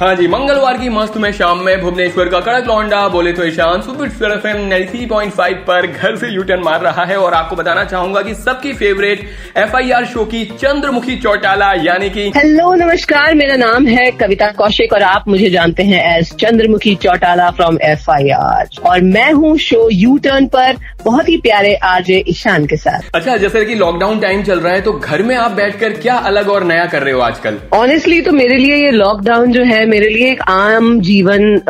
हाँ जी मंगलवार की मस्त में शाम में भुवनेश्वर का कड़क लौंडा बोले तो Ishaan super F M point five पर घर से यूटर्न मार रहा है और आपको बताना चाहूँगा कि सबकी फेवरेट एफआईआर शो की चंद्रमुखी चौटाला यानी कि हेलो नमस्कार मेरा नाम है कविता कौशिक और आप मुझे जानते हैं as Chandramukhi Chautala from FIR और मैं हूँ शो यू टर्न पर बहुत ही प्यारे आरजे ईशान के साथ। अच्छा जैसे कि लॉकडाउन टाइम चल रहा है तो घर में आप बैठकर क्या अलग और नया कर रहे हो आजकल? ऑनेस्टली तो मेरे लिए ये लॉकडाउन जो है मेरे लिए एक आम जीवन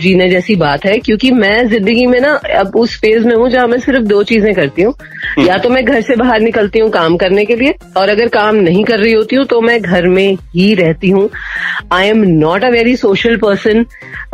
जीने जैसी बात है क्योंकि मैं ज़िंदगी में ना अब उस फ़ेज़ में हूँ जहाँ मैं सिर्फ़ दो चीज़ें करती हूँ। हम्म। या तो मैं घर से बाहर निकलती हूँ काम करने के लिए और अगर काम नहीं कर रही होती हूँ तो मैं घर में ही रहती हूँ। I am not a very social person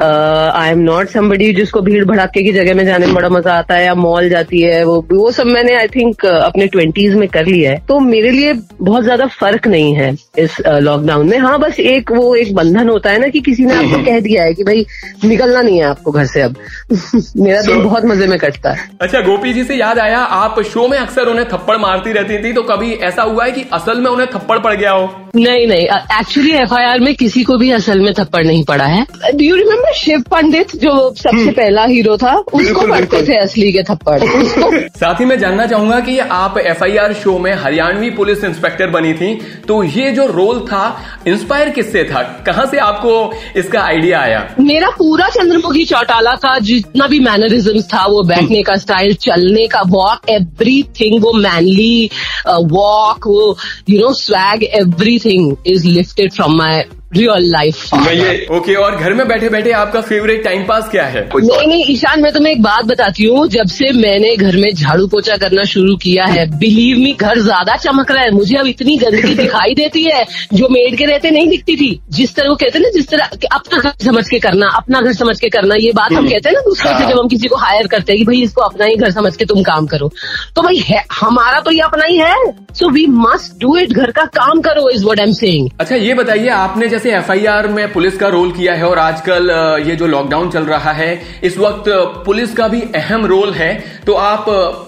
I am not somebody जिसको भीड़ भड़ाके की जगह में जाने में बड़ा मज़ा आता है या मॉल जाती है वो वो सब मैंने आई थिंक अपने ट्वेंटीज में कर लिया है। तो मेरे लिए बहुत ज़्यादा फ़र्क नहीं है इस लॉकडाउन में। हाँ बस एक वो एक बंधन होता है ना कि किसी ने आपको कह दिया है कि भाई निकलना नहीं है आपको घर से अब। मेरा दिन बहुत मज़े में कटता है। अच्छा गोपी जी से याद आया आप शो में अक्सर उन्हें थप्पड़ मारती रहती थी तो कभी ऐसा हुआ है कि असल में उन्हें थप्पड़ पड़ गया हो? नहीं नहीं एक्चुअली एफआईआर में किसी को भी असल में थप्पड़ नहीं पड़ा है। Do you remember Shiv Pandit जो सबसे हम्म। पहला हीरो था उसको पढ़ते थे असली के थप्पड़। साथ ही मैं जानना चाहूँगा कि आप एफआईआर शो में हरियाणवी पुलिस इंस्पेक्टर बनी थी तो ये जो रोल था इंस्पायर किससे था? कहाँ से आपको इसका आइडिया आया? मेरा पूरा चंद्रमुखी चौटाला का जितना भी मैनरिज्म था वो बैठने का स्टाइल चलने का वॉक एवरीथिंग वो मैनली वॉक वो you know swag everything is lifted from my real life okay और घर में बैठे बैठे आपका फेवरेट टाइम पास क्या है? नहीं नहीं ईशान मैं तुम्हें एक बात बताती हूँ। जब से मैंने घर में झाड़ू पोछा करना शुरू किया है बिलीव मी घर ज़्यादा चमक रहा है। मुझे अब इतनी गंदगी दिखाई देती है जो मेड के रहते नहीं दिखती थी। जिस तरह वो कहते हैं ना जिस तरह अपना घर समझ के करना अपना घर समझ के करना ये बात हम हम्म। कहते हैं ना दूसरे से हाँ। जब हम किसी को हायर करते हैं कि भाई इसको अपना ही घर समझ के तुम काम करो। तो भाई है हमारा तो ये अपना ही है। So we must do it घर का काम करो इज़ वट एम सेइंग अच्छा ये बताइए आपने जैसे एफआईआर में पुलिस का रोल किया है और आजकल ये जो लॉकडाउन चल रहा है, इस वक्त पुलिस का भी अहम रोल है। तो आप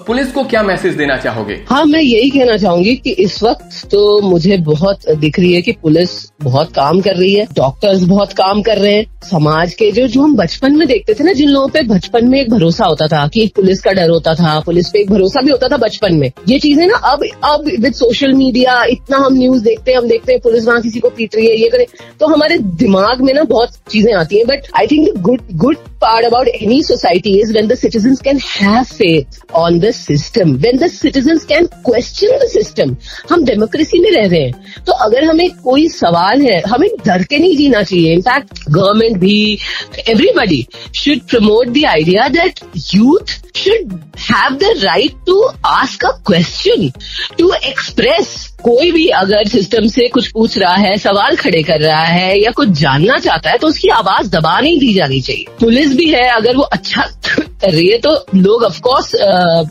पुलिस को क्या मैसेज देना चाहोगे? हाँ मैं यही कहना चाहूँगी कि इस वक्त तो मुझे बहुत दिख रही है कि पुलिस बहुत काम कर रही है, डॉक्टर्स बहुत काम कर रहे हैं। समाज के जो जो हम बचपन में देखते थे ना, जिन लोगों पे बचपन में एक भरोसा होता था कि पुलिस का डर होता था, पुलिस पे एक भरोसा भी होता था बचपन में। ये चीज़ें ना अब अब विद सोशल मीडिया इतना हम न्यूज़ देखते हैं, हम देखते हैं पुलिस वहाँ किसी को पीट रही है, ये करे। तो हमारे दिमाग में ना बहुत चीज़ें आती हैं but I think good good part about any society is when the citizen can have faith on the system when the citizen can question the system हम डेमोक्रेसी में रह रहे हैं तो अगर हमें कोई सवाल है हमें डर के नहीं जीना चाहिए। इनफैक्ट गवर्नमेंट भी everybody should promote the idea that youth should have the right to ask a question, to express कोई भी अगर सिस्टम से कुछ पूछ रहा है, सवाल खड़े कर रहा है या कुछ जानना चाहता है तो उसकी आवाज़ दबा नहीं दी जानी चाहिए। पुलिस भी है, अगर वो अच्छा कर रही है तो लोग ऑफकोर्स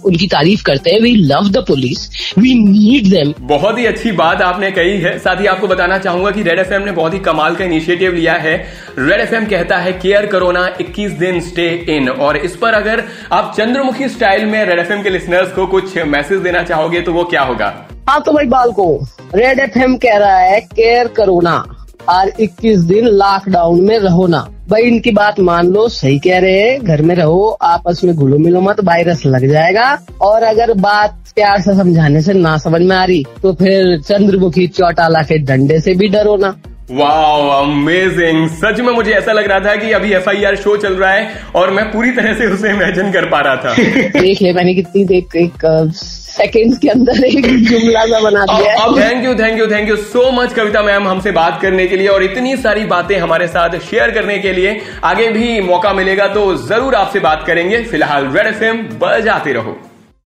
उनकी तारीफ़ करते हैं। We love the police we need them बहुत ही अच्छी बात आपने कही है। साथ ही आपको बताना चाहूँगा कि रेड एफएम ने बहुत ही कमाल का इनिशिएटिव लिया है। रेड एफएम कहता है केयर करोना 21 दिन स्टे इन और इस पर अगर आप चंद्रमुखी स्टाइल में रेड एफएम के लिसनर्स को कुछ मैसेज देना चाहोगे तो वो क्या होगा? हाँ तो भाई बाल को। रेड एफएम कह रहा है केयर करो ना। और 21 दिन लॉकडाउन में रहो ना। भाई इनकी बात मान लो सही कह रहे हैं। घर में रहो आपस में घुलो मिलो मत वायरस लग जाएगा। और अगर बात प्यार से समझाने से ना समझ में आ रही तो फिर चंद्रमुखी चौटाला के डंडे से भी डरो ना। वाओ अमेजिंग सच में मुझे ऐसा लग रहा था कि अभी एफआईआर शो चल रहा है और मैं पूरी तरह से उसे इमेजिन कर पा रहा था। देख ले मैंने कितनी देख एक सेकेंड्स के अंदर एक जुमला सा बना दिया अब thank you thank you thank you so much Kavita ma'am हमसे बात करने के लिए और इतनी सारी बातें हमारे साथ शेयर करने के लिए। आगे भी मौका मिलेगा तो ज़रूर आपसे बात करेंगे। फ़िलहाल रेड एफ़ एम बजाते रहो।